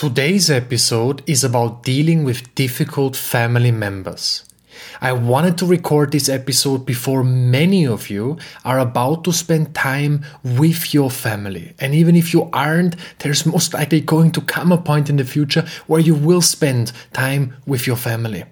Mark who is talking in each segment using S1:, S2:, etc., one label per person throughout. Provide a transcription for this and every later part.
S1: Today's episode is about dealing with difficult family members. I wanted to record this episode before many of you are about to spend time with your family. And even if you aren't, there's most likely going to come a point in the future where you will spend time with your family.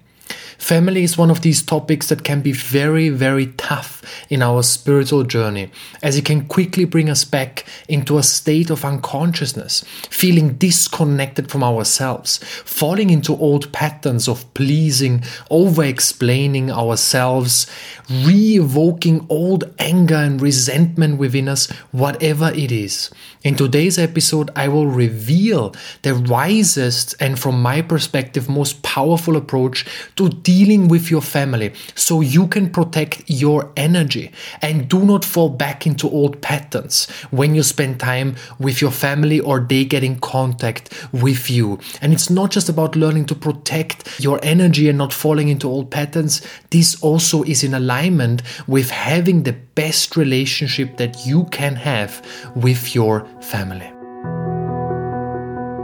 S1: Family is one of these topics that can be very, very tough in our spiritual journey, as it can quickly bring us back into a state of unconsciousness, feeling disconnected from ourselves, falling into old patterns of pleasing, over explaining ourselves, re evoking old anger and resentment within us, whatever it is. In today's episode, I will reveal the wisest and, from my perspective, most powerful approach to dealing with your family so you can protect your energy and do not fall back into old patterns when you spend time with your family or they get in contact with you. And it's not just about learning to protect your energy and not falling into old patterns, this also is in alignment with having the best relationship that you can have with your family.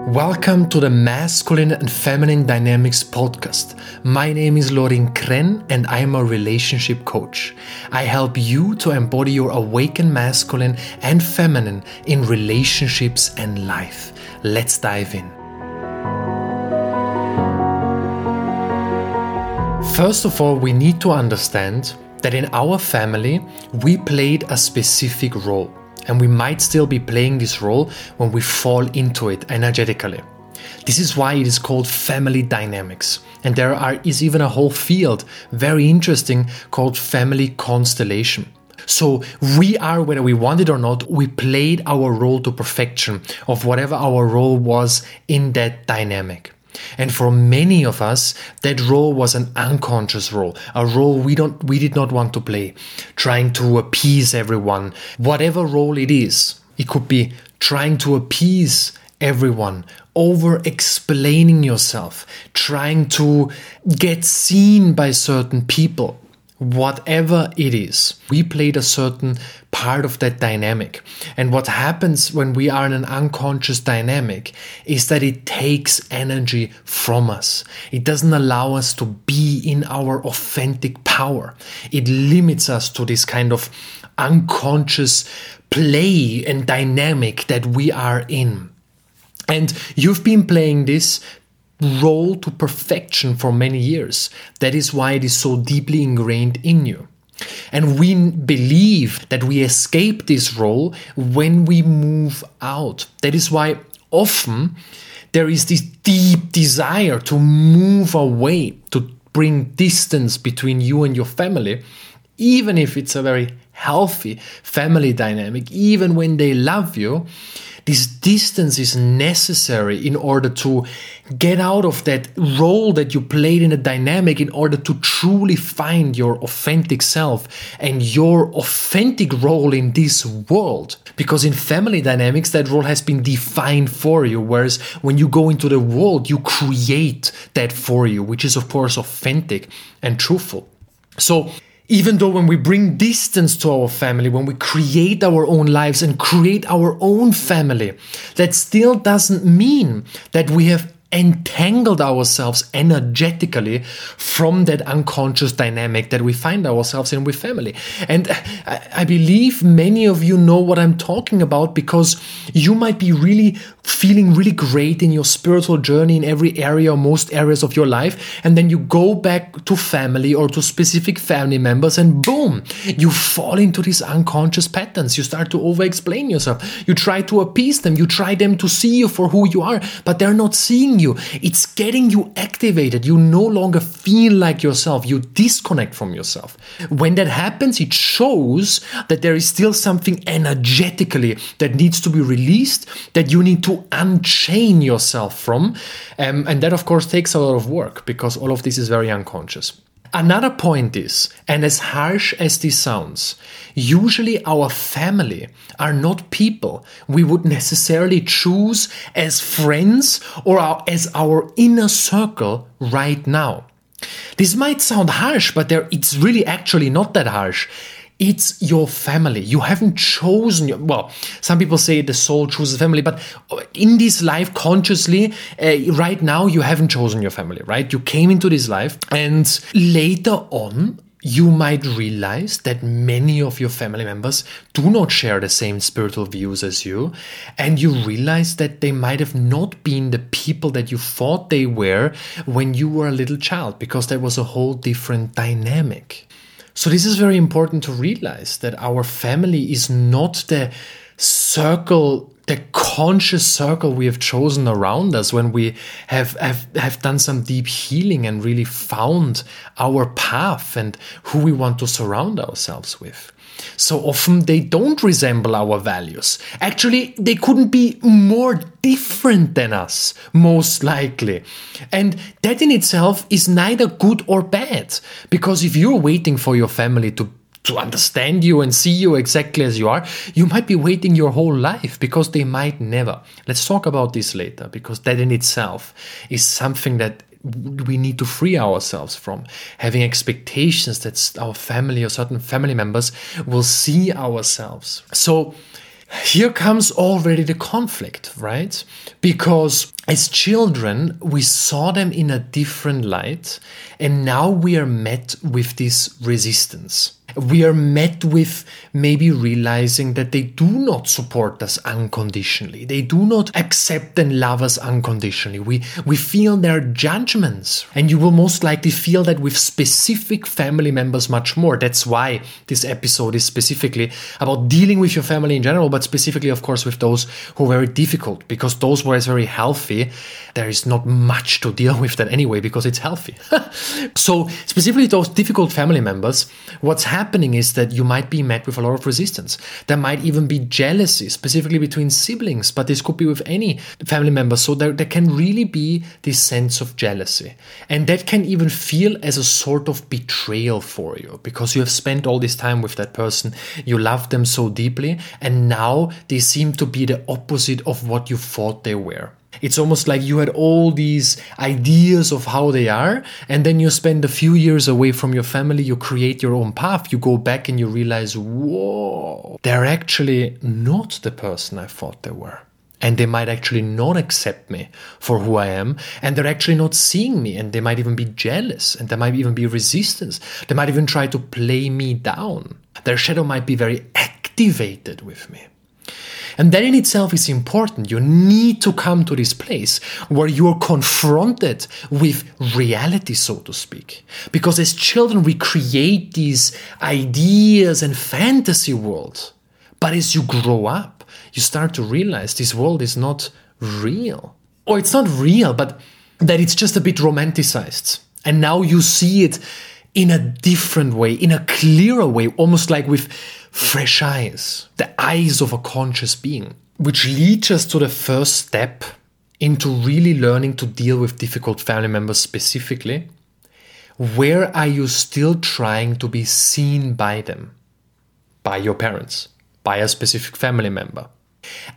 S1: Welcome to the Masculine and Feminine Dynamics podcast. My name is Lorin Krenn and I'm a relationship coach. I help you to embody your awakened masculine and feminine in relationships and life. Let's dive in. First of all, we need to understand that in our family, we played a specific role and we might still be playing this role when we fall into it energetically. This is why it is called family dynamics. And there are, is even a whole field, very interesting, called family constellation. So we are, whether we want it or not, we played our role to perfection of whatever our role was in that dynamic. And for many of us, that role was an unconscious role, a role we don't we did not want to play, trying to appease everyone, whatever role it is. It could be trying to appease everyone, over explaining yourself, trying to get seen by certain people whatever it is, we played a certain part of that dynamic. And what happens when we are in an unconscious dynamic is that it takes energy from us. It doesn't allow us to be in our authentic power. It limits us to this kind of unconscious play and dynamic that we are in. And you've been playing this role to perfection for many years. That is why it is so deeply ingrained in you. And we believe that we escape this role when we move out. That is why often there is this deep desire to move away, to bring distance between you and your family, even if it's a very healthy family dynamic, even when they love you this distance is necessary in order to get out of that role that you played in a dynamic in order to truly find your authentic self and your authentic role in this world. Because in family dynamics, that role has been defined for you. Whereas when you go into the world, you create that for you, which is, of course, authentic and truthful. So, even though when we bring distance to our family, when we create our own lives and create our own family, that still doesn't mean that we have entangled ourselves energetically from that unconscious dynamic that we find ourselves in with family. And I believe many of you know what I'm talking about because you might be really feeling really great in your spiritual journey in every area or most areas of your life. And then you go back to family or to specific family members and boom, you fall into these unconscious patterns. You start to over explain yourself. You try to appease them. You try them to see you for who you are, but they're not seeing you you. It's getting you activated. You no longer feel like yourself. You disconnect from yourself. When that happens, it shows that there is still something energetically that needs to be released, that you need to unchain yourself from. Um, and that, of course, takes a lot of work because all of this is very unconscious. Another point is, and as harsh as this sounds, usually our family are not people we would necessarily choose as friends or as our inner circle right now. This might sound harsh, but there, it's really actually not that harsh. It's your family. You haven't chosen your, well, some people say the soul chooses family, but in this life, consciously, uh, right now, you haven't chosen your family, right? You came into this life, and later on, you might realize that many of your family members do not share the same spiritual views as you, and you realize that they might have not been the people that you thought they were when you were a little child, because there was a whole different dynamic. So, this is very important to realize that our family is not the circle the conscious circle we have chosen around us when we have, have have done some deep healing and really found our path and who we want to surround ourselves with. So often they don't resemble our values. Actually they couldn't be more different than us most likely. And that in itself is neither good or bad because if you're waiting for your family to to understand you and see you exactly as you are, you might be waiting your whole life because they might never. Let's talk about this later because that in itself is something that we need to free ourselves from having expectations that our family or certain family members will see ourselves. So here comes already the conflict, right? Because as children, we saw them in a different light, and now we are met with this resistance we are met with maybe realizing that they do not support us unconditionally. They do not accept and love us unconditionally. We, we feel their judgments. And you will most likely feel that with specific family members much more. That's why this episode is specifically about dealing with your family in general, but specifically, of course, with those who are very difficult, because those who are very healthy, there is not much to deal with that anyway, because it's healthy. so, specifically, those difficult family members, what's happening happening is that you might be met with a lot of resistance. There might even be jealousy, specifically between siblings, but this could be with any family member. So there, there can really be this sense of jealousy. And that can even feel as a sort of betrayal for you because you have spent all this time with that person, you love them so deeply, and now they seem to be the opposite of what you thought they were. It's almost like you had all these ideas of how they are, and then you spend a few years away from your family, you create your own path, you go back and you realize, whoa, they're actually not the person I thought they were. And they might actually not accept me for who I am, and they're actually not seeing me, and they might even be jealous, and there might even be resistance. They might even try to play me down. Their shadow might be very activated with me. And that in itself is important. You need to come to this place where you're confronted with reality, so to speak. Because as children, we create these ideas and fantasy worlds. But as you grow up, you start to realize this world is not real. Or it's not real, but that it's just a bit romanticized. And now you see it in a different way, in a clearer way, almost like with fresh eyes, the eyes of a conscious being, which leads us to the first step into really learning to deal with difficult family members specifically. Where are you still trying to be seen by them? By your parents, by a specific family member.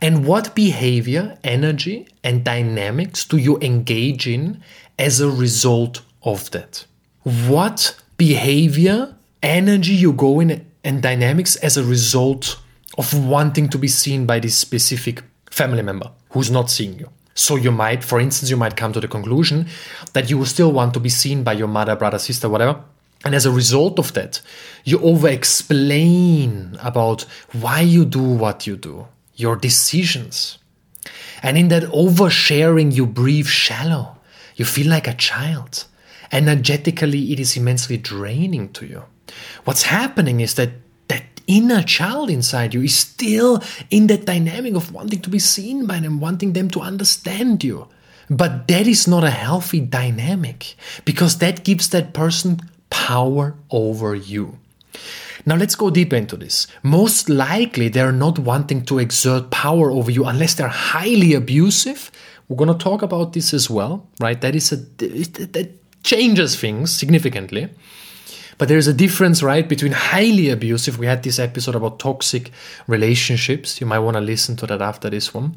S1: And what behavior, energy, and dynamics do you engage in as a result of that? What behavior, energy you go in and dynamics as a result of wanting to be seen by this specific family member who's not seeing you. So you might, for instance, you might come to the conclusion that you still want to be seen by your mother, brother, sister, whatever. And as a result of that, you over explain about why you do what you do, your decisions. And in that oversharing, you breathe shallow. You feel like a child. Energetically, it is immensely draining to you. What's happening is that that inner child inside you is still in that dynamic of wanting to be seen by them, wanting them to understand you. But that is not a healthy dynamic because that gives that person power over you. Now let's go deeper into this. Most likely they're not wanting to exert power over you unless they're highly abusive. We're going to talk about this as well, right? That is a that changes things significantly. But there's a difference, right, between highly abusive. We had this episode about toxic relationships. You might want to listen to that after this one.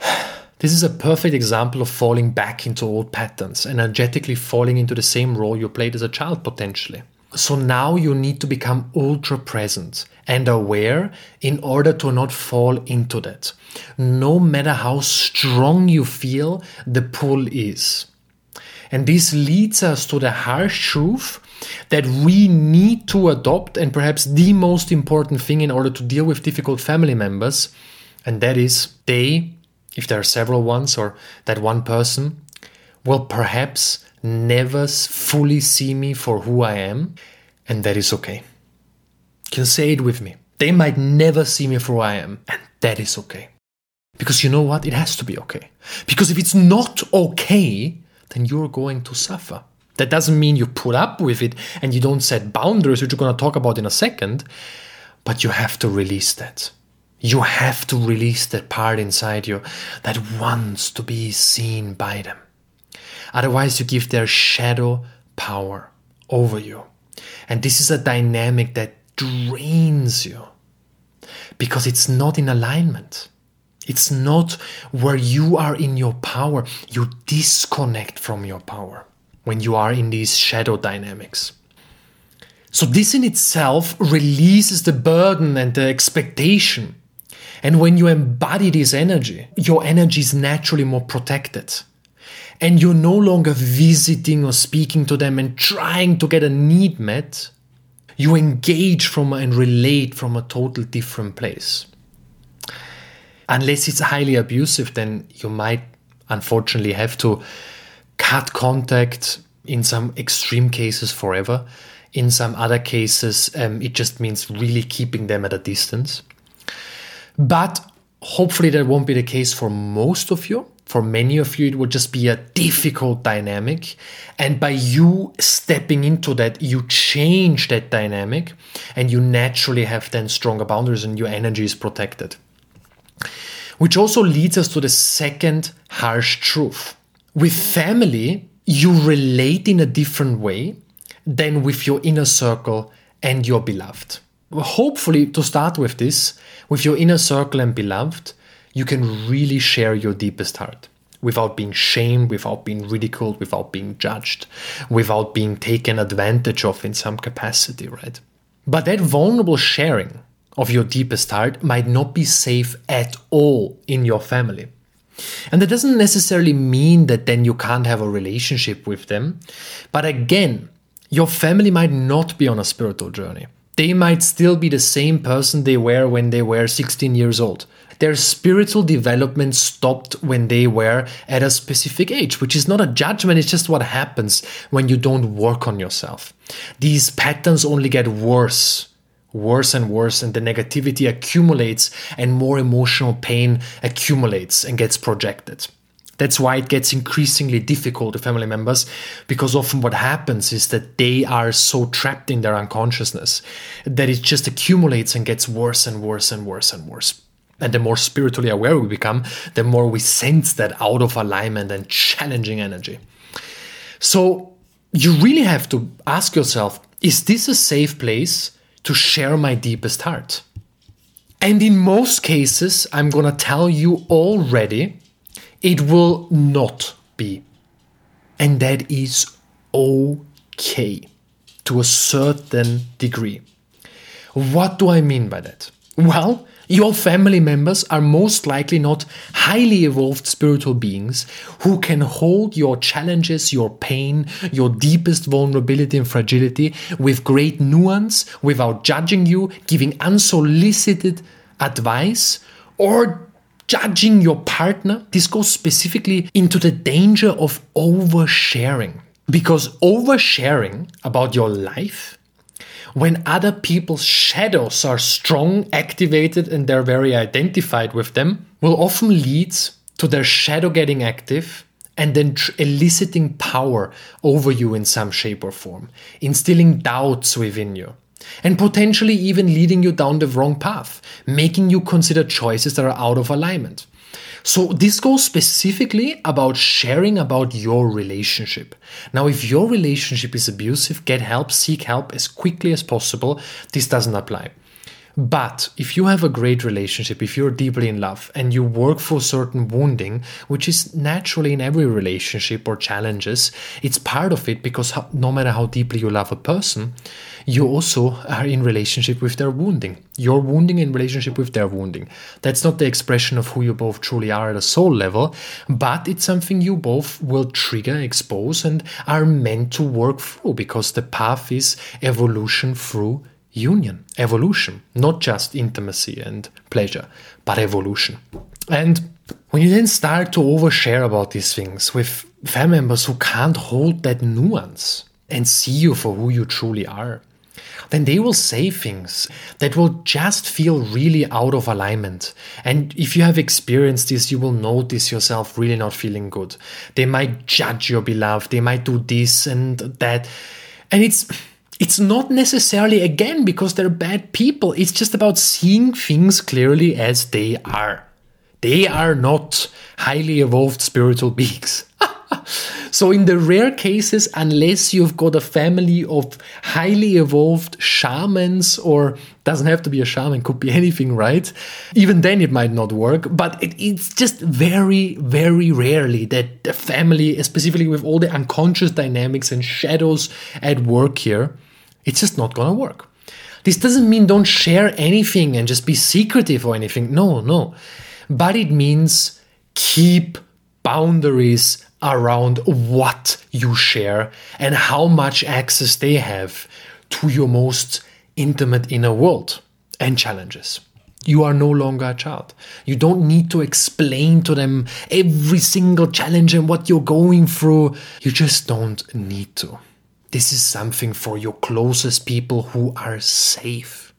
S1: This is a perfect example of falling back into old patterns, energetically falling into the same role you played as a child potentially. So now you need to become ultra present and aware in order to not fall into that. No matter how strong you feel the pull is. And this leads us to the harsh truth that we need to adopt, and perhaps the most important thing in order to deal with difficult family members, and that is they, if there are several ones, or that one person, will perhaps never fully see me for who I am, and that is okay. You can say it with me. They might never see me for who I am, and that is okay. Because you know what? It has to be okay. Because if it's not okay, then you're going to suffer. That doesn't mean you put up with it and you don't set boundaries, which we're going to talk about in a second, but you have to release that. You have to release that part inside you that wants to be seen by them. Otherwise, you give their shadow power over you. And this is a dynamic that drains you because it's not in alignment. It's not where you are in your power. You disconnect from your power when you are in these shadow dynamics. So, this in itself releases the burden and the expectation. And when you embody this energy, your energy is naturally more protected. And you're no longer visiting or speaking to them and trying to get a need met. You engage from and relate from a total different place. Unless it's highly abusive, then you might unfortunately have to cut contact in some extreme cases forever. In some other cases, um, it just means really keeping them at a distance. But hopefully, that won't be the case for most of you. For many of you, it would just be a difficult dynamic. And by you stepping into that, you change that dynamic and you naturally have then stronger boundaries and your energy is protected. Which also leads us to the second harsh truth. With family, you relate in a different way than with your inner circle and your beloved. Hopefully, to start with this, with your inner circle and beloved, you can really share your deepest heart without being shamed, without being ridiculed, without being judged, without being taken advantage of in some capacity, right? But that vulnerable sharing of your deepest heart might not be safe at all in your family. And that doesn't necessarily mean that then you can't have a relationship with them. But again, your family might not be on a spiritual journey. They might still be the same person they were when they were 16 years old. Their spiritual development stopped when they were at a specific age, which is not a judgment, it's just what happens when you don't work on yourself. These patterns only get worse worse and worse, and the negativity accumulates, and more emotional pain accumulates and gets projected. That's why it gets increasingly difficult to family members because often what happens is that they are so trapped in their unconsciousness that it just accumulates and gets worse and worse and worse and worse. And the more spiritually aware we become, the more we sense that out of alignment and challenging energy. So you really have to ask yourself is this a safe place to share my deepest heart. And in most cases, I'm gonna tell you already, it will not be. And that is okay to a certain degree. What do I mean by that? Well, your family members are most likely not highly evolved spiritual beings who can hold your challenges, your pain, your deepest vulnerability and fragility with great nuance without judging you, giving unsolicited advice, or judging your partner. This goes specifically into the danger of oversharing. Because oversharing about your life when other people's shadows are strong, activated, and they're very identified with them, will often lead to their shadow getting active and then tr- eliciting power over you in some shape or form, instilling doubts within you, and potentially even leading you down the wrong path, making you consider choices that are out of alignment. So this goes specifically about sharing about your relationship. Now, if your relationship is abusive, get help, seek help as quickly as possible. This doesn't apply. But if you have a great relationship, if you're deeply in love and you work for certain wounding, which is naturally in every relationship or challenges, it's part of it because no matter how deeply you love a person, you also are in relationship with their wounding. You're wounding in relationship with their wounding. That's not the expression of who you both truly are at a soul level, but it's something you both will trigger, expose, and are meant to work through because the path is evolution through union, evolution, not just intimacy and pleasure, but evolution. And when you then start to overshare about these things with family members who can't hold that nuance and see you for who you truly are, then they will say things that will just feel really out of alignment. And if you have experienced this, you will notice yourself really not feeling good. They might judge your beloved, they might do this and that. And it's it's not necessarily again because they're bad people. It's just about seeing things clearly as they are. They are not highly evolved spiritual beings. so, in the rare cases, unless you've got a family of highly evolved shamans, or doesn't have to be a shaman, could be anything, right? Even then, it might not work. But it, it's just very, very rarely that the family, specifically with all the unconscious dynamics and shadows at work here, it's just not going to work. This doesn't mean don't share anything and just be secretive or anything. No, no. But it means keep boundaries around what you share and how much access they have to your most intimate inner world and challenges. You are no longer a child. You don't need to explain to them every single challenge and what you're going through. You just don't need to. This is something for your closest people who are safe.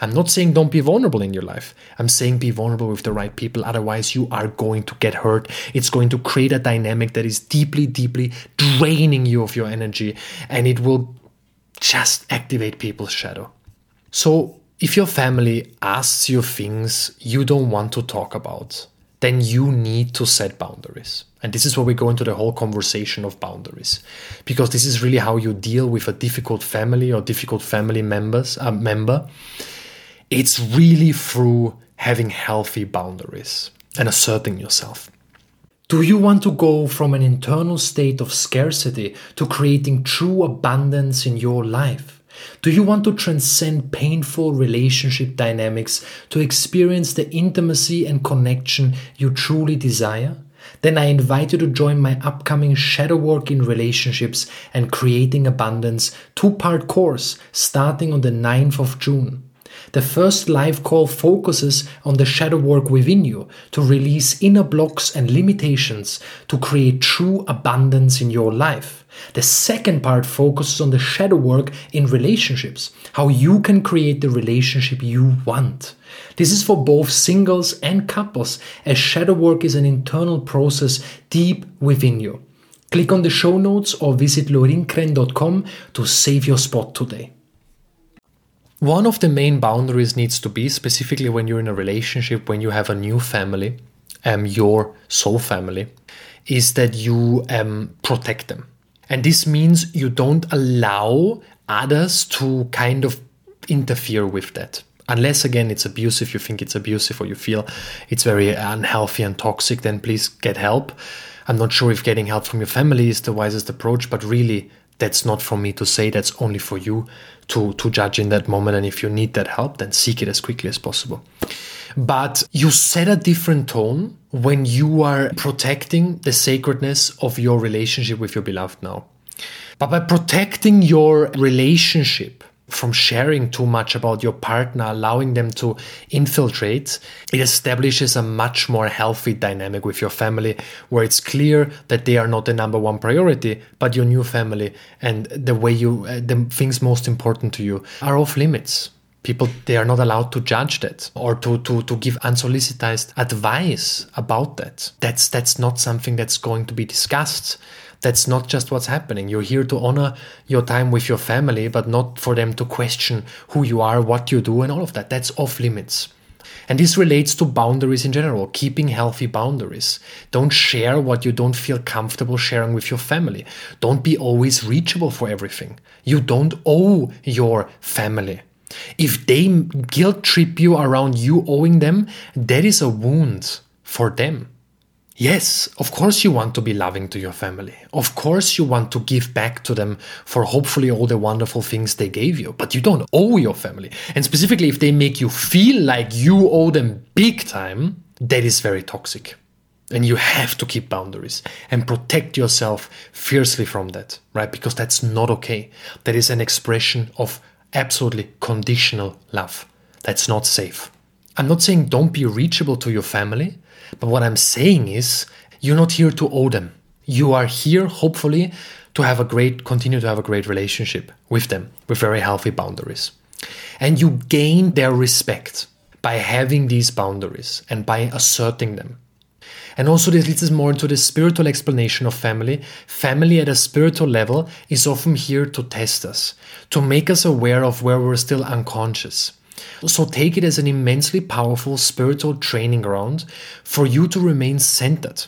S1: I'm not saying don't be vulnerable in your life. I'm saying be vulnerable with the right people. Otherwise, you are going to get hurt. It's going to create a dynamic that is deeply, deeply draining you of your energy and it will just activate people's shadow. So, if your family asks you things you don't want to talk about, then you need to set boundaries. And this is where we go into the whole conversation of boundaries, because this is really how you deal with a difficult family or difficult family members uh, member. It's really through having healthy boundaries and asserting yourself. Do you want to go from an internal state of scarcity to creating true abundance in your life? Do you want to transcend painful relationship dynamics to experience the intimacy and connection you truly desire? then I invite you to join my upcoming Shadow Work in Relationships and Creating Abundance two part course starting on the 9th of June. The first live call focuses on the shadow work within you to release inner blocks and limitations to create true abundance in your life. The second part focuses on the shadow work in relationships, how you can create the relationship you want. This is for both singles and couples, as shadow work is an internal process deep within you. Click on the show notes or visit lorinkrenn.com to save your spot today. One of the main boundaries needs to be, specifically when you're in a relationship, when you have a new family, um, your soul family, is that you um, protect them. And this means you don't allow others to kind of interfere with that. Unless, again, it's abusive, you think it's abusive, or you feel it's very unhealthy and toxic, then please get help. I'm not sure if getting help from your family is the wisest approach, but really, that's not for me to say. That's only for you to, to judge in that moment. And if you need that help, then seek it as quickly as possible. But you set a different tone when you are protecting the sacredness of your relationship with your beloved now. But by protecting your relationship from sharing too much about your partner, allowing them to infiltrate, it establishes a much more healthy dynamic with your family where it's clear that they are not the number one priority, but your new family and the way you, uh, the things most important to you are off limits. People they are not allowed to judge that or to, to, to give unsolicited advice about that. That's that's not something that's going to be discussed that's not just what's happening you're here to honor your time with your family but not for them to question who you are what you do and all of that that's off limits and this relates to boundaries in general, keeping healthy boundaries. Don't share what you don't feel comfortable sharing with your family. Don't be always reachable for everything. You don't owe your family If they guilt trip you around you owing them, that is a wound for them. Yes, of course you want to be loving to your family. Of course you want to give back to them for hopefully all the wonderful things they gave you, but you don't owe your family. And specifically if they make you feel like you owe them big time, that is very toxic. And you have to keep boundaries and protect yourself fiercely from that, right? Because that's not okay. That is an expression of absolutely conditional love. That's not safe. I'm not saying don't be reachable to your family, but what I'm saying is you're not here to owe them. You are here, hopefully, to have a great, continue to have a great relationship with them with very healthy boundaries. And you gain their respect by having these boundaries and by asserting them. And also, this leads us more into the spiritual explanation of family. Family at a spiritual level is often here to test us, to make us aware of where we're still unconscious. So take it as an immensely powerful spiritual training ground for you to remain centered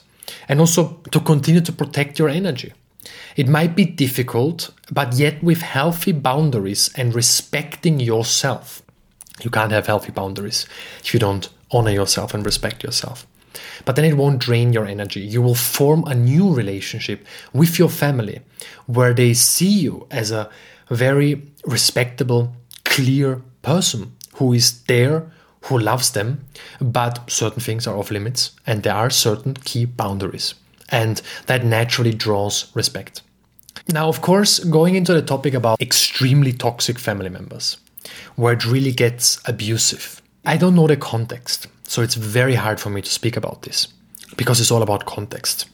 S1: and also to continue to protect your energy. It might be difficult, but yet with healthy boundaries and respecting yourself. You can't have healthy boundaries if you don't honor yourself and respect yourself. But then it won't drain your energy. You will form a new relationship with your family where they see you as a very respectable, clear person who is there, who loves them, but certain things are off limits and there are certain key boundaries. And that naturally draws respect. Now, of course, going into the topic about extremely toxic family members, where it really gets abusive. I don't know the context, so it's very hard for me to speak about this because it's all about context.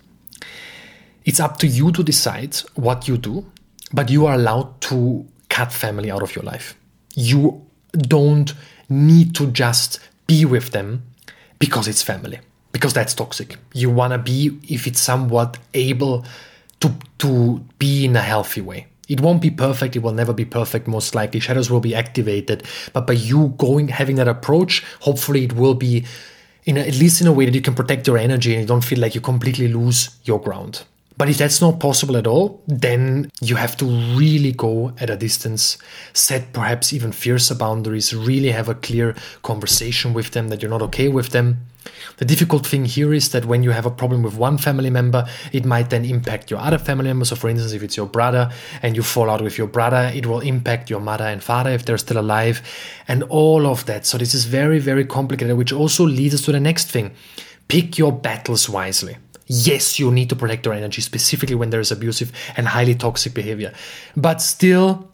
S1: It's up to you to decide what you do, but you are allowed to cut family out of your life. You don't need to just be with them because it's family, because that's toxic. You want to be, if it's somewhat able to, to be in a healthy way. It won't be perfect. It will never be perfect. Most likely, shadows will be activated. But by you going, having that approach, hopefully, it will be in a, at least in a way that you can protect your energy and you don't feel like you completely lose your ground. But if that's not possible at all, then you have to really go at a distance, set perhaps even fiercer boundaries, really have a clear conversation with them that you're not okay with them. The difficult thing here is that when you have a problem with one family member, it might then impact your other family members. So, for instance, if it's your brother and you fall out with your brother, it will impact your mother and father if they're still alive, and all of that. So, this is very, very complicated, which also leads us to the next thing pick your battles wisely. Yes, you need to protect your energy, specifically when there is abusive and highly toxic behavior. But still,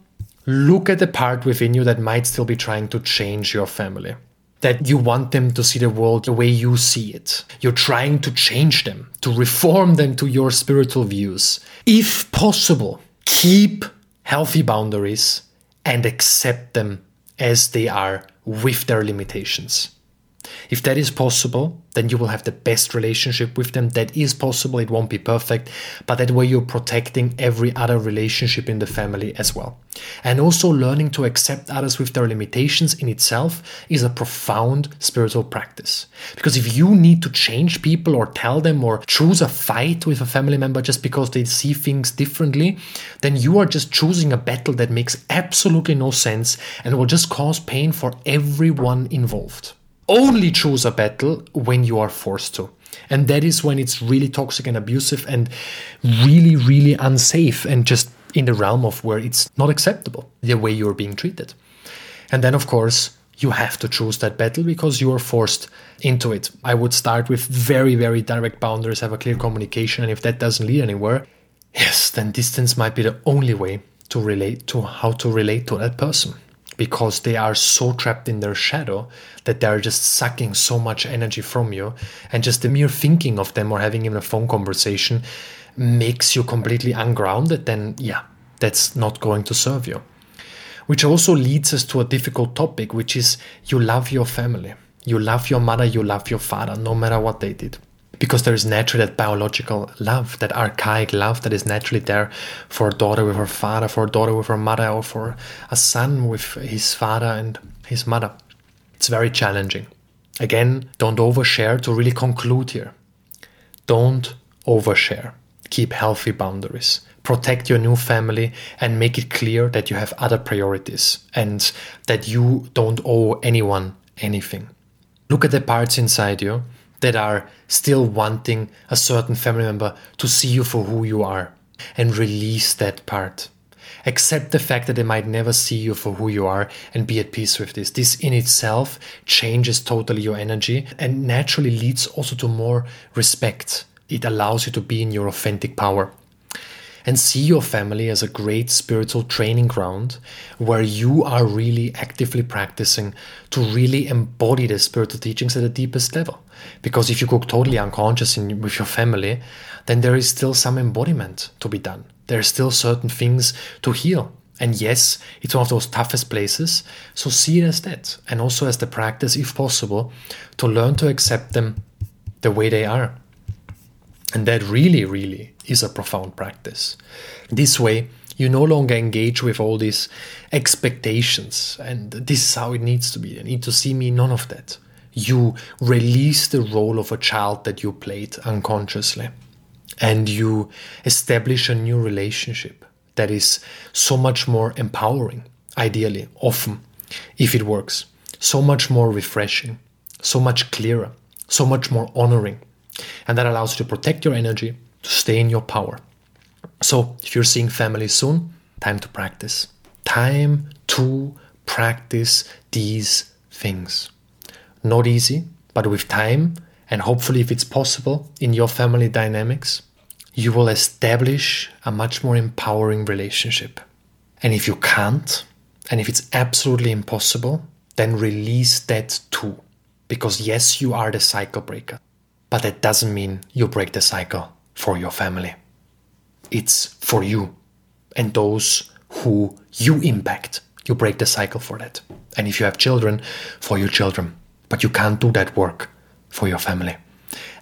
S1: look at the part within you that might still be trying to change your family. That you want them to see the world the way you see it. You're trying to change them, to reform them to your spiritual views. If possible, keep healthy boundaries and accept them as they are with their limitations. If that is possible, then you will have the best relationship with them. That is possible. It won't be perfect, but that way you're protecting every other relationship in the family as well. And also learning to accept others with their limitations in itself is a profound spiritual practice. Because if you need to change people or tell them or choose a fight with a family member just because they see things differently, then you are just choosing a battle that makes absolutely no sense and will just cause pain for everyone involved only choose a battle when you are forced to. And that is when it's really toxic and abusive and really, really unsafe and just in the realm of where it's not acceptable the way you're being treated. And then, of course, you have to choose that battle because you are forced into it. I would start with very, very direct boundaries, have a clear communication, and if that doesn't lead anywhere, yes, then distance might be the only way to relate to how to relate to that person because they are so trapped in their shadow that they're just sucking so much energy from you. And just the mere thinking of them or having even a phone conversation makes you completely ungrounded, then yeah, that's not going to serve you. Which also leads us to a difficult topic, which is you love your family. You love your mother, you love your father, no matter what they did because there is naturally that biological love, that archaic love that is naturally there for a daughter with her father, for a daughter with her mother, or for a son with his father and his mother. It's very challenging. Again, don't overshare to really conclude here. Don't overshare. Keep healthy boundaries. protect your new family and make it clear that you have other priorities and that you don't owe anyone anything. Look at the parts inside you that are still wanting a certain family member to see you for who you are and release that part. Accept the fact that they might never see you for who you are and be at peace with this. This in itself changes totally your energy and naturally leads also to more respect. It allows you to be in your authentic power and see your family as a great spiritual training ground where you are really actively practicing to really embody the spiritual teachings at the deepest level. Because if you go totally unconscious in, with your family, then there is still some embodiment to be done. There are still certain things to heal. And yes, it's one of those toughest places. So see it as that. And also as the practice, if possible, to learn to accept them the way they are and that really, really is a profound practice. This way, you no longer engage with all these expectations, and this is how it needs to be. You need to see me, none of that. You release the role of a child that you played unconsciously, and you establish a new relationship that is so much more empowering, ideally, often, if it works, so much more refreshing, so much clearer, so much more honoring and that allows you to protect your energy, to stay in your power. So, if you're seeing family soon, time to practice. Time to practice these things. Not easy, but with time, and hopefully, if it's possible in your family dynamics, you will establish a much more empowering relationship. And if you can't, and if it's absolutely impossible, then release that too. Because yes, you are the cycle breaker. But that doesn't mean you break the cycle for your family. It's for you and those who you impact. You break the cycle for that. And if you have children, for your children. But you can't do that work for your family.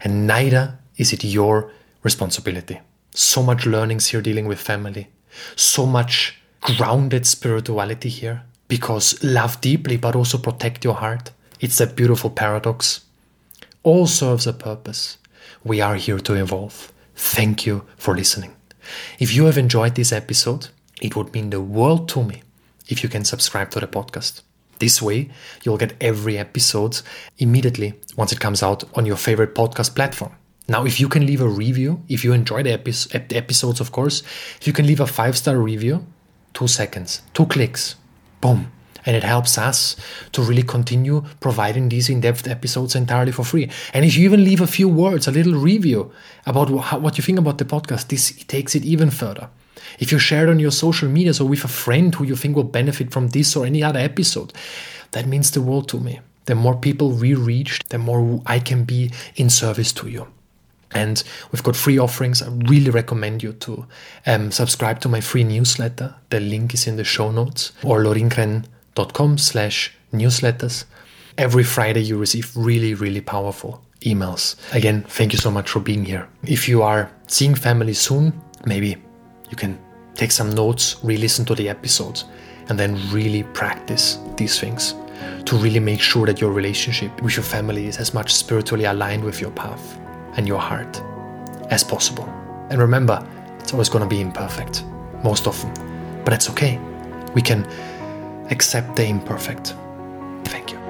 S1: And neither is it your responsibility. So much learnings here dealing with family. So much grounded spirituality here. Because love deeply, but also protect your heart. It's that beautiful paradox all serves a purpose. We are here to evolve. Thank you for listening. If you have enjoyed this episode, it would mean the world to me if you can subscribe to the podcast. This way, you'll get every episode immediately once it comes out on your favorite podcast platform. Now, if you can leave a review, if you enjoy the, epi- episodes, of course, if you can leave a five star review, two seconds, two clicks, boom, and it helps us to really continue providing these in-depth episodes entirely for free. And if you even leave a few words, a little review about what you think about the podcast, this takes it even further. If you share it on your social media or with a friend who you think will benefit from this or any other episode, that means the world to me. The more people we reach, the more I can be in service to you. And we've got free offerings. I really recommend you to um, subscribe to my free newsletter. The link is in the show notes or lorinkrenn.com com slash newsletters. Every Friday you receive really, really powerful emails. Again, thank you so much for being here. If you are seeing family soon, maybe you can take some notes, re-listen to the episodes, and then really practice these things to really make sure that your relationship with your family is as much spiritually aligned with your path and your heart as possible. And remember, it's always going to be imperfect, most often, but it's okay. We can accept the imperfect. Thank you.